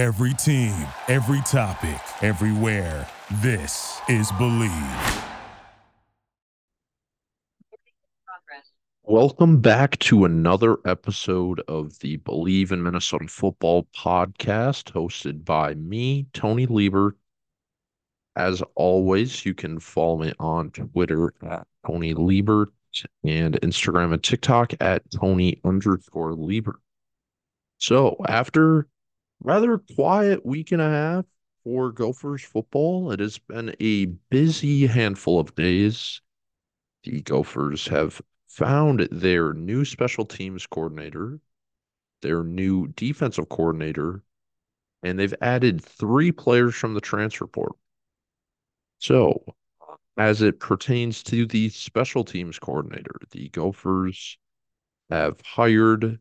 Every team, every topic, everywhere. This is Bleav. Welcome back to another episode of the Bleav in Minnesota Football podcast, hosted by me, Tony Liebert. As always, you can follow me on Twitter at Tony Liebert and Instagram and TikTok at Tony underscore Liebert. So, after rather quiet week and a half for Gophers football, it has been a busy handful of days. The Gophers have found their new special teams coordinator, their new defensive coordinator, and they've added three players from the transfer portal. So, as it pertains to the special teams coordinator, the Gophers have hired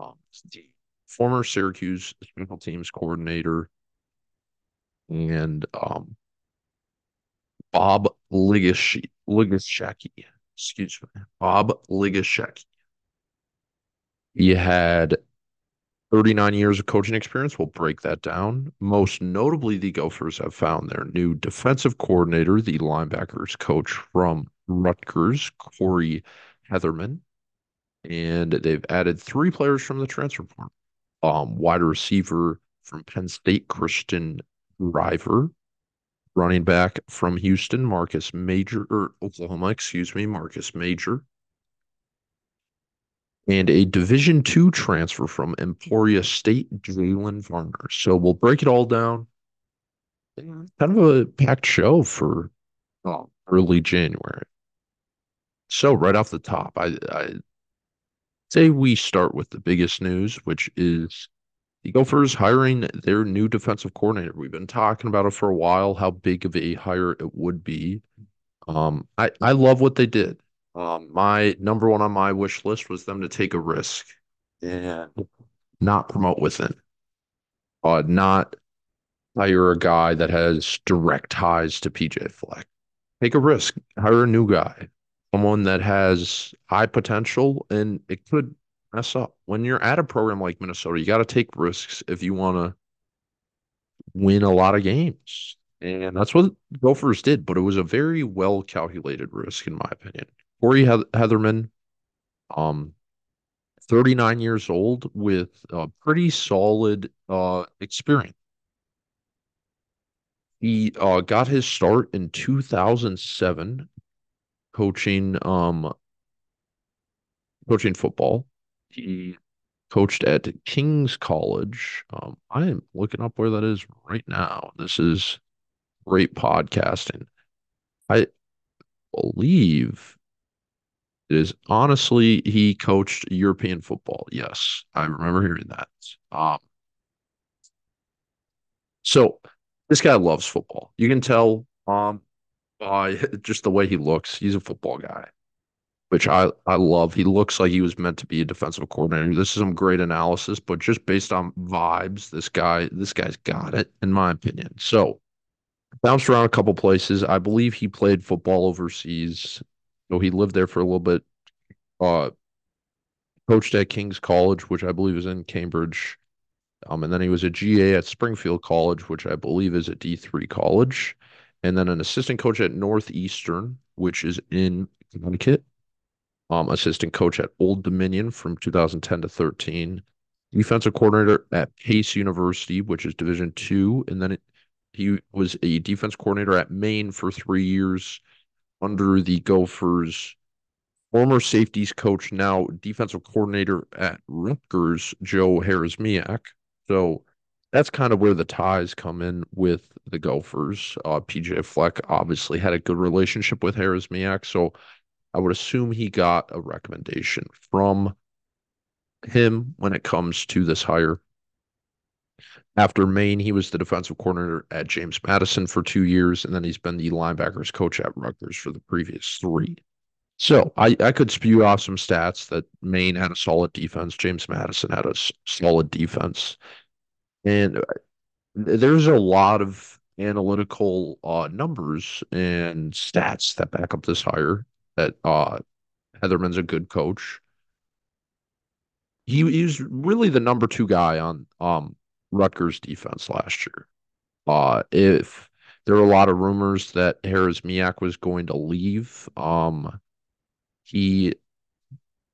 um, the former Syracuse special teams coordinator and um, Bob Ligasheki excuse me, Bob Ligashek. He had 39 years of coaching experience. We'll break that down. Most notably, the Gophers have found their new defensive coordinator, the linebackers coach from Rutgers, Corey Hetherman. And they've added three players from the transfer portal. Um, wide receiver from Penn State, Cristian Driver, running back from Houston, Marcus Major, or Oklahoma, excuse me, Marcus Major, and a Division two transfer from Emporia State, Jalen Varner. So we'll break it all down. Kind of a packed show for oh, early January. So right off the top, I, I say we start with the biggest news, which is the Gophers hiring their new defensive coordinator. We've been talking about it for a while, how big of a hire it would be. Um, I, I love what they did. Um, my number one on my wish list was them to take a risk and not promote within, uh, not hire a guy that has direct ties to PJ Fleck. Take a risk, hire a new guy, someone that has high potential, and it could mess up. When you're at a program like Minnesota, you got to take risks if you want to win a lot of games. And that's what Gophers did, but it was a very well calculated risk, in my opinion. Corey Hetherman, um, 39 years old with a pretty solid uh, experience. He uh, got his start in 2007 coaching um, coaching football. He coached at King's College. Um, I am looking up where that is right now. This is great podcasting. I believe it is honestly he coached European football. Yes, I remember hearing that. Um, so this guy loves football. You can tell um by just the way he looks. He's a football guy which I, I love. He looks like he was meant to be a defensive coordinator. This is some great analysis, but just based on vibes, this guy this guy's got it, in my opinion. So bounced around a couple places. I believe he played football overseas. So he lived there for a little bit. Uh coached at King's College, which I believe is in Cambridge. Um, and then he was a GA at Springfield College, which I believe is a D3 college. And then an assistant coach at Northeastern, which is in Connecticut um, assistant coach at Old Dominion from 2010 to 13, defensive coordinator at Pace University, which is Division two, and then it, he was a defense coordinator at Maine for three years under the Gophers. Former safeties coach, now defensive coordinator at Rutgers, Joe Harasymiak. So that's kind of where the ties come in with the Gophers. Uh, PJ Fleck obviously had a good relationship with Harasymiak, so I would assume he got a recommendation from him when it comes to this hire. After Maine, he was the defensive coordinator at James Madison for two years, and then he's been the linebackers coach at Rutgers for the previous three. So I, I could spew off some stats that Maine had a solid defense, James Madison had a solid defense, and uh, there's a lot of analytical uh, numbers and stats that back up this hire that uh, Hetherman's a good coach. He, he was really the number two guy on um, Rutgers defense last year. Uh, if there were a lot of rumors that Harasymiak was going to leave, um, he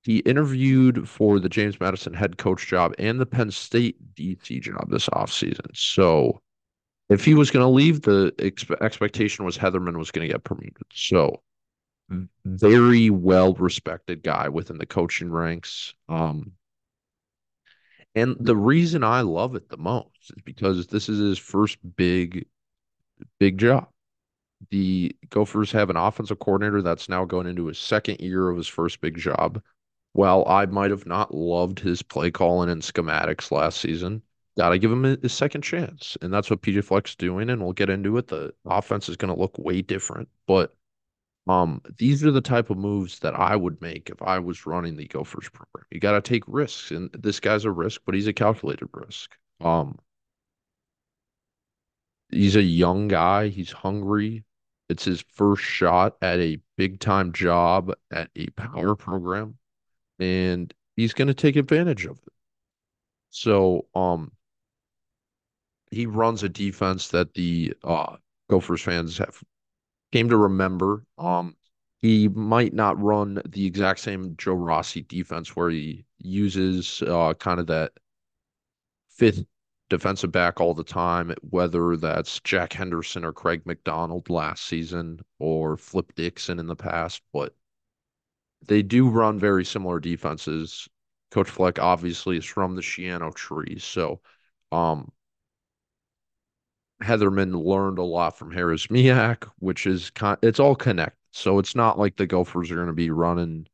he interviewed for the James Madison head coach job and the Penn State DC job this offseason. So if he was going to leave, the expectation was Hetherman was going to get promoted. So very well respected guy within the coaching ranks. Um, and the reason I love it the most is because this is his first big, big job. The Gophers have an offensive coordinator that's now going into his second year of his first big job. While I might have not loved his play calling and schematics last season, gotta give him a, second chance. And that's what PJ Fleck's doing. And we'll get into it. The offense is going to look way different. But um, these are the type of moves that I would make if I was running the Gophers program. You got to take risks, and this guy's a risk, but he's a calculated risk. Um, he's a young guy. He's hungry. It's his first shot at a big time job at a power program, and he's going to take advantage of it. So, um, he runs a defense that the uh, Gophers fans have came to remember. Um, he might not run the exact same Joe Rossi defense where he uses uh, kind of that fifth defensive back all the time, whether that's Jack Henderson or Craig McDonald last season or Flip Dixon in the past. But they do run very similar defenses. Coach Fleck obviously is from the Schiano tree. So um, Hetherman learned a lot from Harasymiak, which is it's all connected. So it's not like the Gophers are going to be running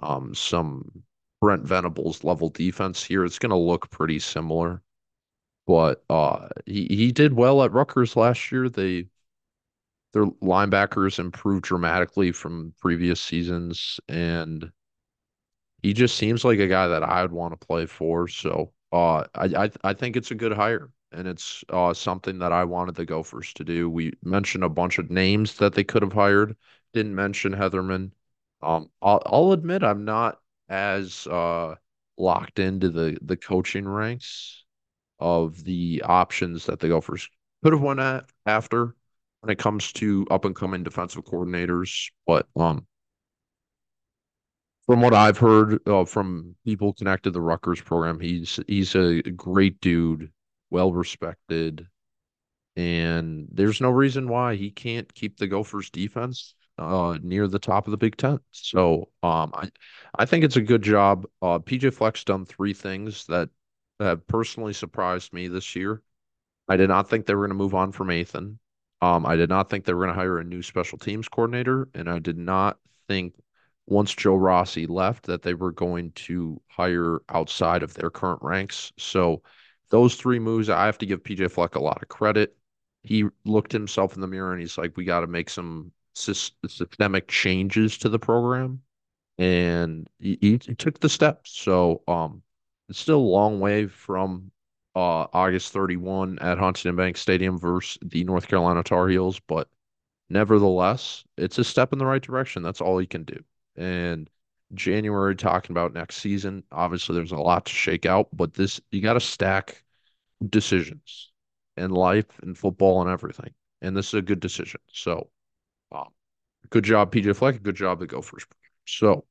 um, some Brent Venables level defense here. It's going to look pretty similar. But uh, he he did well at Rutgers last year. They their linebackers improved dramatically from previous seasons, and he just seems like a guy that I would want to play for. So uh, I I I think it's a good hire and it's uh, something that I wanted the Gophers to do. We mentioned a bunch of names that they could have hired. Didn't mention Hetherman. Um, I'll, I'll admit I'm not as uh, locked into the the coaching ranks of the options that the Gophers could have went at after when it comes to up and coming defensive coordinators. But um, from what I've heard uh, from people connected to the Rutgers program, he's he's a great dude well respected, and there's no reason why he can't keep the Gophers defense uh, near the top of the Big Ten. So um, I I think it's a good job. Uh, PJ Fleck's done three things that have personally surprised me this year. I did not think they were going to move on from Athan. Um, I did not think they were going to hire a new special teams coordinator, and I did not think once Joe Rossi left that they were going to hire outside of their current ranks. So those three moves, I have to give PJ Fleck a lot of credit. He looked himself in the mirror and he's like, we got to make some systemic changes to the program. And he, he took the steps. So um, it's still a long way from uh, August 31 at Huntington Bank Stadium versus the North Carolina Tar Heels. But nevertheless, it's a step in the right direction. That's all he can do. And January talking about next season. Obviously, there's a lot to shake out, but this you got to stack decisions in life and football and everything. And this is a good decision. So, um, good job, PJ Fleck. Good job, the Gophers. So,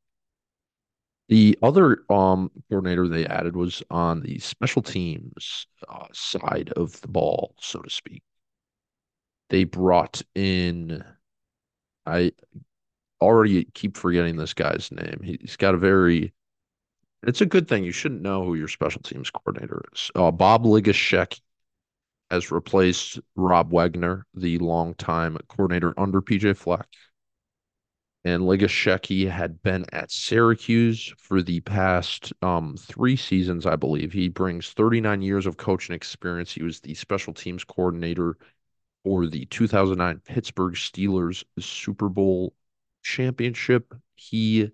the other um coordinator they added was on the special teams uh, side of the ball, so to speak. They brought in I already keep forgetting this guy's name. He's got a very it's a good thing. You shouldn't know who your special teams coordinator is. Uh, Bob Ligashek has replaced Rob Wagner, the longtime coordinator under PJ Fleck. And Ligasheki had been at Syracuse for the past um, three seasons, I believe. He brings 39 years of coaching experience. He was the special teams coordinator for the 2009 Pittsburgh Steelers Super Bowl championship. He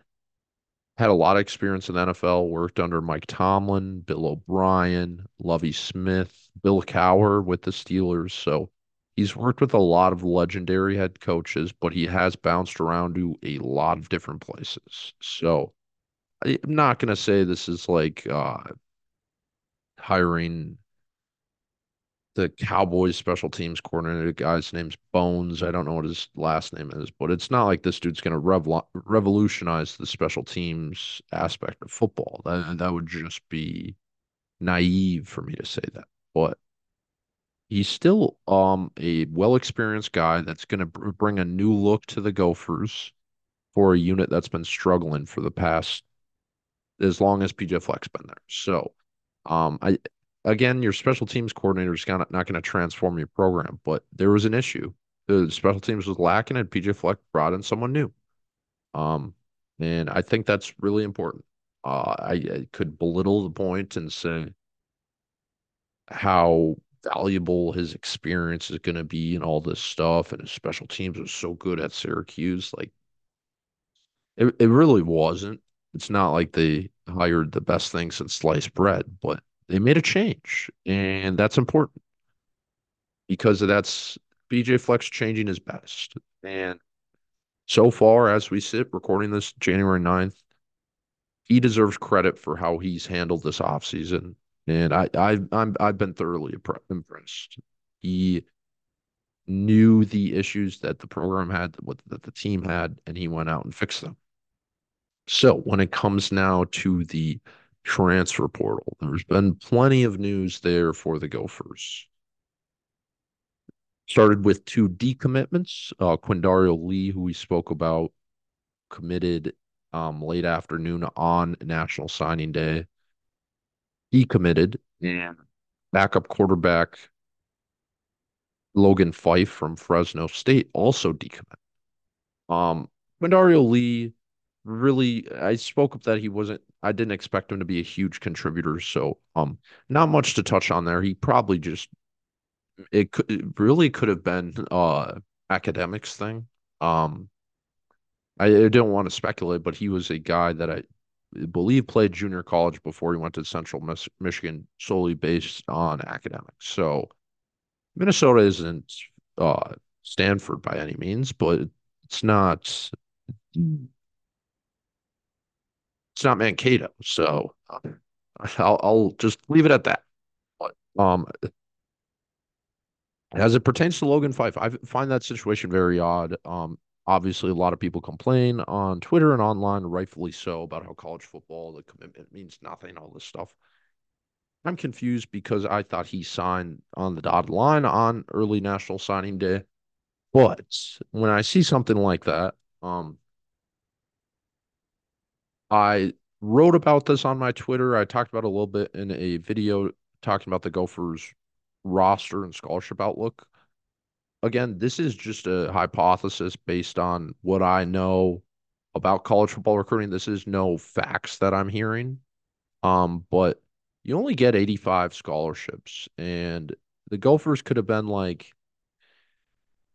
had a lot of experience in the NFL, worked under Mike Tomlin, Bill O'Brien, Lovie Smith, Bill Cowher with the Steelers. So he's worked with a lot of legendary head coaches, but he has bounced around to a lot of different places. So I'm not going to say this is like uh, hiring the Cowboys special teams coordinator. The guy's name's Bones. I don't know what his last name is, but it's not like this dude's going to rev- revolutionize the special teams aspect of football. That that would just be naive for me to say that. But he's still um a well experienced guy that's going to br- bring a new look to the Gophers for a unit that's been struggling for the past as long as PJ Fleck's been there. So, um, I again, your special teams coordinator is not not going to transform your program, but there was an issue. The special teams was lacking, and PJ Fleck brought in someone new. Um, and I think that's really important. Uh, I, I could belittle the point and say how valuable his experience is going to be and all this stuff, and his special teams was so good at Syracuse. Like, it, it really wasn't. It's not like they hired the best thing since sliced bread, but they made a change, and that's important because that's PJ Fleck's changing his best. And so far, as we sit recording this January 9th, he deserves credit for how he's handled this offseason. And I, I, I'm, I've been thoroughly impressed. He knew the issues that the program had, what that the team had, and he went out and fixed them. So when it comes now to the transfer portal, there's been plenty of news there for the Gophers. Started with two decommitments. Uh, Quindario Lee, who we spoke about, committed um, late afternoon on National Signing Day. Decommitted. And backup quarterback Logan Fife from Fresno State also decommitted. Um, Quindario Lee really I spoke up that he wasn't I didn't expect him to be a huge contributor, so um not much to touch on there. He probably just it could it really could have been uh academics thing. Um I, I don't want to speculate, but he was a guy that I believe played junior college before he went to Central Michigan solely based on academics. So Minnesota isn't uh Stanford by any means, but it's not it's not Mankato. So I'll, I'll just leave it at that. Um, as it pertains to Logan Fife, I find that situation very odd. Um, obviously, a lot of people complain on Twitter and online, rightfully so, about how college football, the commitment means nothing, all this stuff. I'm confused because I thought he signed on the dotted line on early National Signing Day. But when I see something like that, um, I wrote about this on my Twitter. I talked about a little bit in a video talking about the Gophers roster and scholarship outlook. Again, this is just a hypothesis based on what I know about college football recruiting. This is no facts that I'm hearing. Um, but you only get 85 scholarships, and the Gophers could have been like,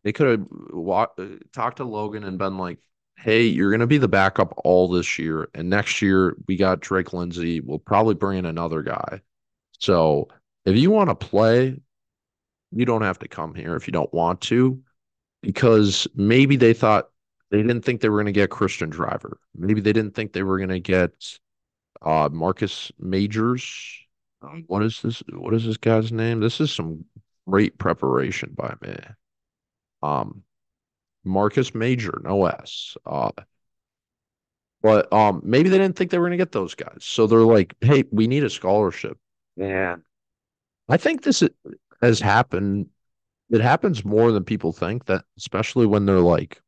they could have wa- talked to Logan and been like, hey, you're going to be the backup all this year. And next year, we got Drake Lindsey. We'll probably bring in another guy. So if you want to play, you don't have to come here if you don't want to, because maybe they thought they didn't think they were going to get Cristian Driver. Maybe they didn't think they were going to get uh, Marcus Majors. What is this? What is this guy's name? This is some great preparation by me. Um, Marcus Major, no S. Uh, but um, maybe they didn't think they were going to get those guys, so they're like, "Hey, we need a scholarship." And I think this has happened. It happens more than people think. That especially when they're like,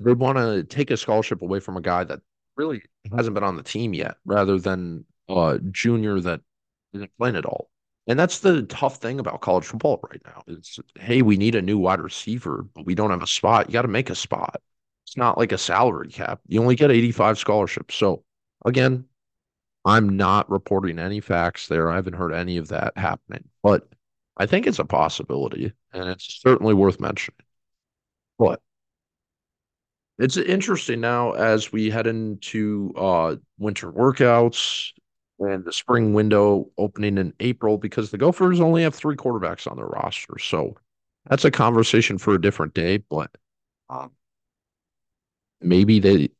they want to take a scholarship away from a guy that really mm-hmm. hasn't been on the team yet, rather than a junior that isn't playing at all. And that's the tough thing about college football right now. Is hey, we need a new wide receiver, but we don't have a spot. You got to make a spot. It's not like a salary cap. You only get 85 scholarships. So again, I'm not reporting any facts there. I haven't heard any of that happening, but I think it's a possibility and it's certainly worth mentioning. But it's interesting now as we head into uh, winter workouts and the spring window opening in April because the Gophers only have three quarterbacks on their roster. So that's a conversation for a different day, but um, maybe they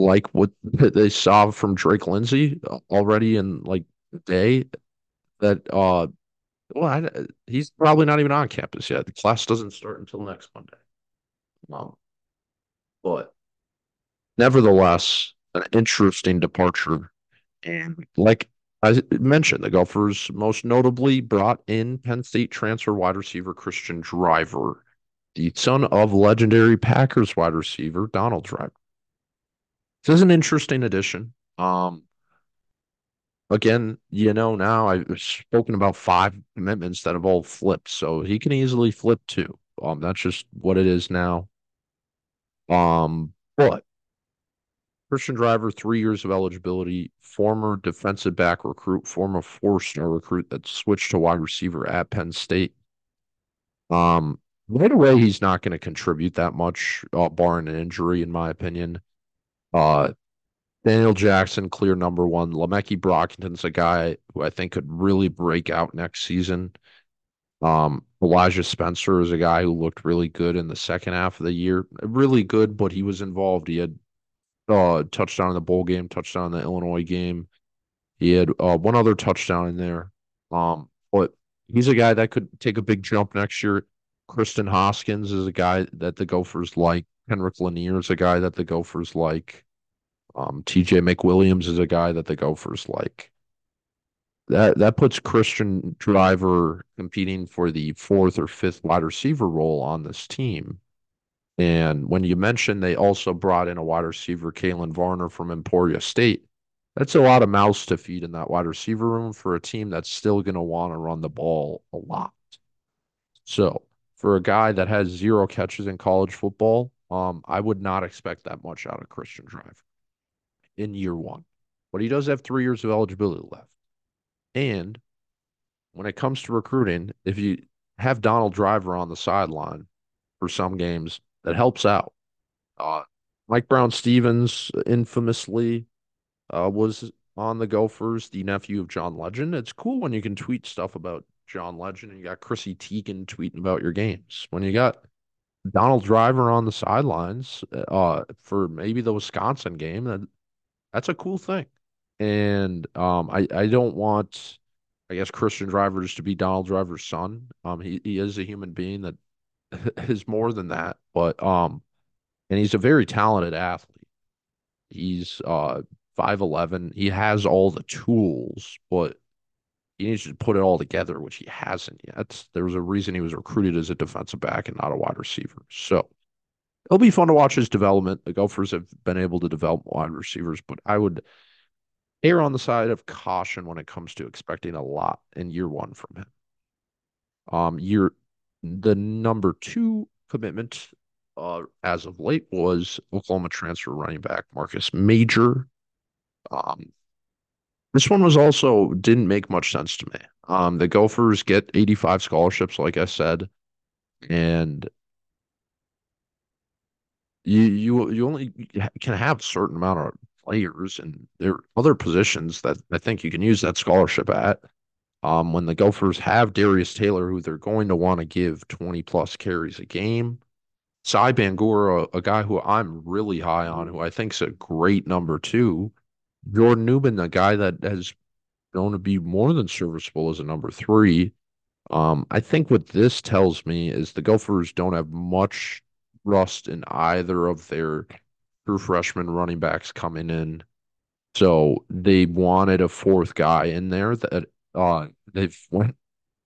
like what they saw from Drake Lindsey already in like day that uh well I, he's probably not even on campus yet. The class doesn't start until next Monday. Um, but nevertheless, an interesting departure. And like I mentioned, the Gophers most notably brought in Penn State transfer wide receiver Cristian Driver, the son of legendary Packers wide receiver Donald Driver. This is an interesting addition. Um, again, you know, now I've spoken about five commitments that have all flipped, so he can easily flip two. Um, that's just what it is now. Um, but Cristian Driver, three years of eligibility, former defensive back recruit, former four-star recruit that switched to wide receiver at Penn State. Um, right away, he's not going to contribute that much, uh, barring an injury, in my opinion. Uh, Daniel Jackson, clear number one. Le'Meke Brockington's a guy who I think could really break out next season. Um, Elijah Spencer is a guy who looked really good in the second half of the year. Really good, but he was involved. He had uh, touchdown in the bowl game, touchdown in the Illinois game. He had uh, one other touchdown in there. Um, but he's a guy that could take a big jump next year. Kristen Hoskins is a guy that the Gophers like. Kendrick Lanier is a guy that the Gophers like. Um, TJ McWilliams is a guy that the Gophers like. That that puts Cristian Driver competing for the fourth or fifth wide receiver role on this team. And when you mentioned they also brought in a wide receiver, Kaylen Varner from Emporia State, that's a lot of mouths to feed in that wide receiver room for a team that's still going to want to run the ball a lot. So for a guy that has zero catches in college football, um, I would not expect that much out of Cristian Driver in year one. But he does have three years of eligibility left. And when it comes to recruiting, if you have Donald Driver on the sideline for some games, that helps out. Uh, Mike Brown Stephens infamously uh, was on the Gophers, the nephew of John Legend. It's cool when you can tweet stuff about John Legend and you got Chrissy Teigen tweeting about your games. When you got Donald Driver on the sidelines uh, for maybe the Wisconsin game, that that's a cool thing. And um, I I don't want, I guess Cristian Driver to be Donald Driver's son. Um, he he is a human being that is more than that, but um, and he's a very talented athlete. He's uh 5'11. He has all the tools, but he needs to put it all together, which he hasn't yet. There was a reason he was recruited as a defensive back and not a wide receiver. So it'll be fun to watch his development. The Gophers have been able to develop wide receivers, but I would err on the side of caution when it comes to expecting a lot in year one from him. Um, year the number two commitment uh, as of late was Oklahoma transfer running back Marcus Major. Um, this one was also didn't make much sense to me. Um, the Gophers get 85 scholarships, like I said, and you you you only can have a certain amount of players, and there are other positions that I think you can use that scholarship at. Um, when the Gophers have Darius Taylor, who they're going to want to give 20 plus carries a game, Cy Bangura, a, guy who I'm really high on, who I think is a great number two. Jordan Nubin, a guy that has known to be more than serviceable as a number three. Um, I think what this tells me is the Gophers don't have much rust in either of their true freshman running backs coming in. So they wanted a fourth guy in there that uh, they've went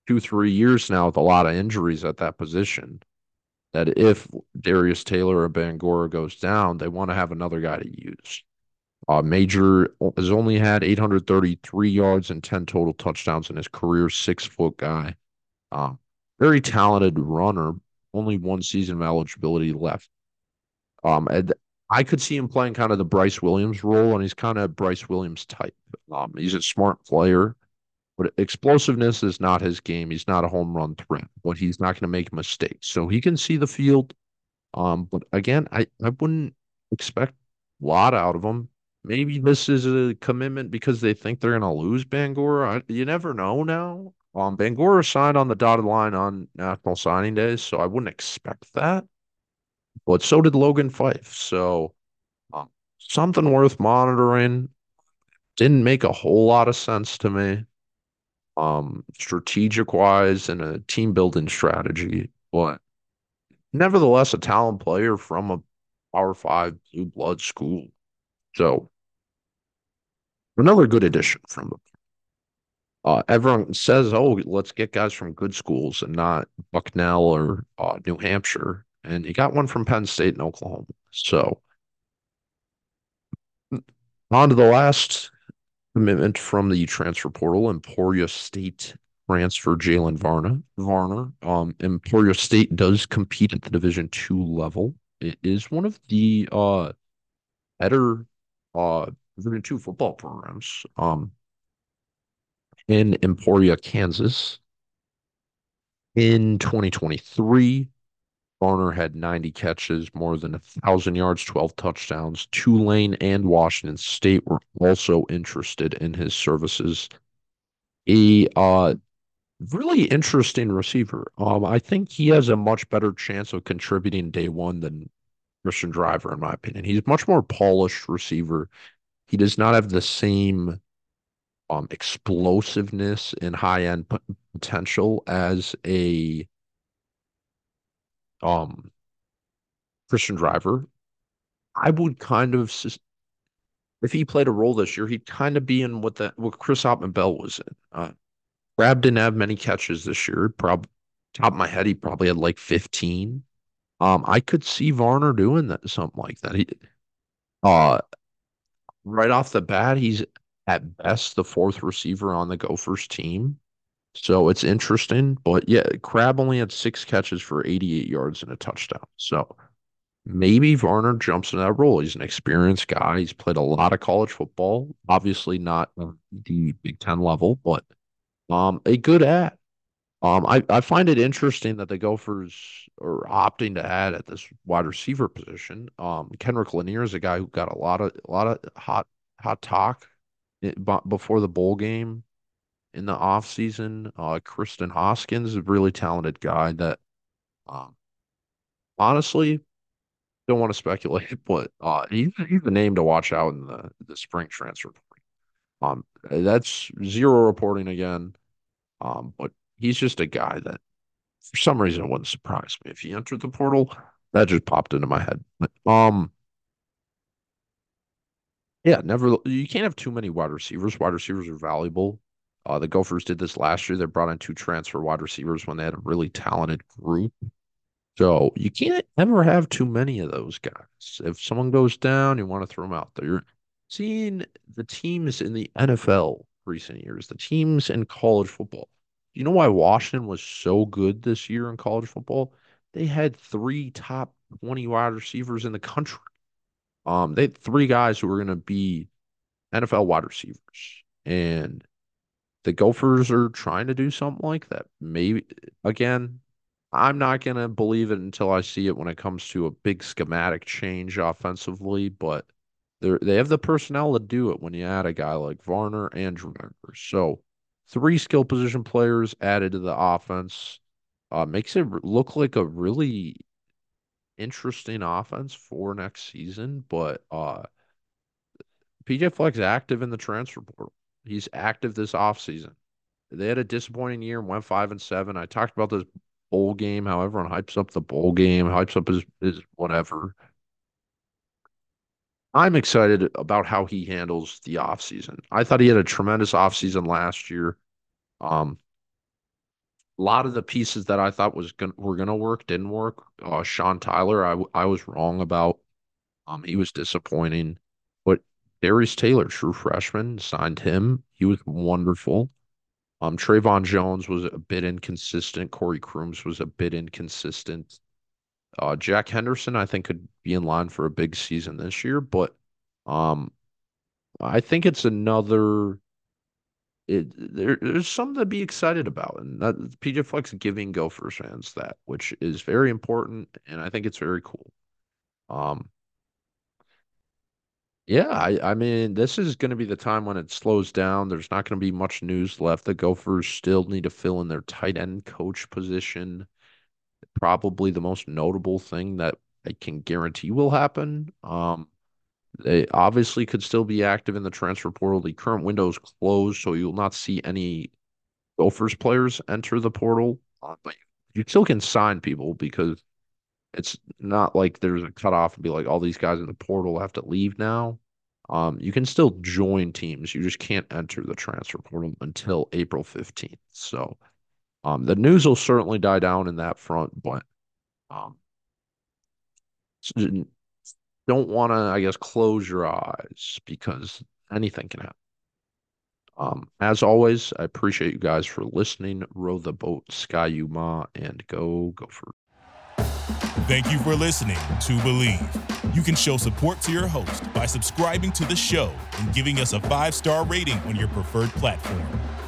two, three years now with a lot of injuries at that position. That if Darius Taylor or Bangura goes down, they want to have another guy to use. Uh, Major has only had 833 yards and 10 total touchdowns in his career, six foot guy. Uh, very talented runner, only one season of eligibility left. Um, and I could see him playing kind of the Bryce Williams role, and he's kind of Bryce Williams type. Um, he's a smart player. But explosiveness is not his game. He's not a home run threat, but he's not going to make mistakes. So he can see the field. Um, but again, I, I wouldn't expect a lot out of him. Maybe this is a commitment because they think they're going to lose Bangor. You never know now. Um, Bangura signed on the dotted line on National Signing Day, so I wouldn't expect that. But so did Logan Fife. So um, something worth monitoring. didn't make a whole lot of sense to me, um, strategic wise and a team building strategy. But nevertheless, a talent player from a Power Five blue blood school. So another good addition from the uh, everyone says, "Oh, let's get guys from good schools and not Bucknell or uh, New Hampshire." And you got one from Penn State and Oklahoma. So on to the last commitment from the transfer portal, Emporia State transfer Jalen Varner. Varner. Um, Emporia State does compete at the Division two level. It is one of the uh better uh Division two football programs. Um, in Emporia, Kansas. In 2023, Varner had 90 catches, more than a thousand yards, 12 touchdowns. Tulane and Washington State were also interested in his services. A uh, really interesting receiver. Um, I think he has a much better chance of contributing day one than Cristian Driver, in my opinion. He's much more polished receiver. He does not have the same um, explosiveness and high end potential as a um, Cristian Driver. I would kind of, if he played a role this year, he'd kind of be in what that what Chris Autman-Bell was in. Uh, Crab didn't have many catches this year. Top of my head, he probably had like 15. Um, I could see Varner doing that, something like that. He, uh, right off the bat, he's at best the fourth receiver on the Gophers team. So it's interesting. But yeah, Crab only had six catches for 88 yards and a touchdown. So maybe Varner jumps into that role. He's an experienced guy. He's played a lot of college football. Obviously not the Big Ten level, but um a good ad. Um, I, I find it interesting that the Gophers are opting to add at this wide receiver position. Um, Lanier is a guy who got a lot of a lot of hot hot talk before the bowl game in the off season. Uh, Kristen Hoskins is a really talented guy that, um, honestly, don't want to speculate, but uh, he's, he's the name to watch out in the the spring transfer. Um, that's zero reporting again. Um, but he's just a guy that, for some reason, it wouldn't surprise me if he entered the portal. That just popped into my head. Um, yeah, never. You can't have too many wide receivers. Wide receivers are valuable. Uh, the Gophers did this last year. They brought in two transfer wide receivers when they had a really talented group. So you can't ever have too many of those guys. If someone goes down, you want to throw them out there. You're seeing the teams in the NFL recent years, the teams in college football. You know why Washington was so good this year in college football? They had three top 20 wide receivers in the country. Um, they had three guys who were going to be NFL wide receivers, and the Gophers are trying to do something like that. Maybe again, I'm not going to believe it until I see it when it comes to a big schematic change offensively, but they they have the personnel to do it when you add a guy like Varner and Rivers. So, three skill position players added to the offense uh, makes it look like a really interesting offense for next season, but uh PJ Fleck's active in the transfer portal. He's active this offseason. They had a disappointing year and went five and seven. I talked about this bowl game, how everyone hypes up the bowl game, hypes up his, his whatever. I'm excited about how he handles the offseason. I thought he had a tremendous offseason last year. Um, a lot of the pieces that I thought was going were going to work didn't work. Uh, Sean Tyler, I I was wrong about. Um, he was disappointing, but Darius Taylor, true freshman, signed him. He was wonderful. Um, Trayvon Jones was a bit inconsistent. Corey Crooms was a bit inconsistent. Uh, Jack Henderson, I think, could be in line for a big season this year, but um, I think it's another it there, there's something to be excited about, and that PJ Fleck's giving Gophers fans that, which is very important, and I think it's very cool. Um, yeah, I, I mean, this is going to be the time when it slows down. There's not going to be much news left. The Gophers still need to fill in their tight end coach position. Probably the most notable thing that I can guarantee will happen. Um, They obviously could still be active in the transfer portal. The current window is closed, so you'll not see any Gophers players enter the portal. Uh, but you still can sign people because it's not like there's a cutoff and be like all these guys in the portal have to leave now. Um, you can still join teams. You just can't enter the transfer portal until April 15th. So um, the news will certainly die down in that front, but um, don't want to, I guess, close your eyes because anything can happen. Um, as always, I appreciate you guys for listening. Row the boat, Ski-U-Mah, and go, go for Thank you for listening to Bleav. You can show support to your host by subscribing to the show and giving us a five star rating on your preferred platform.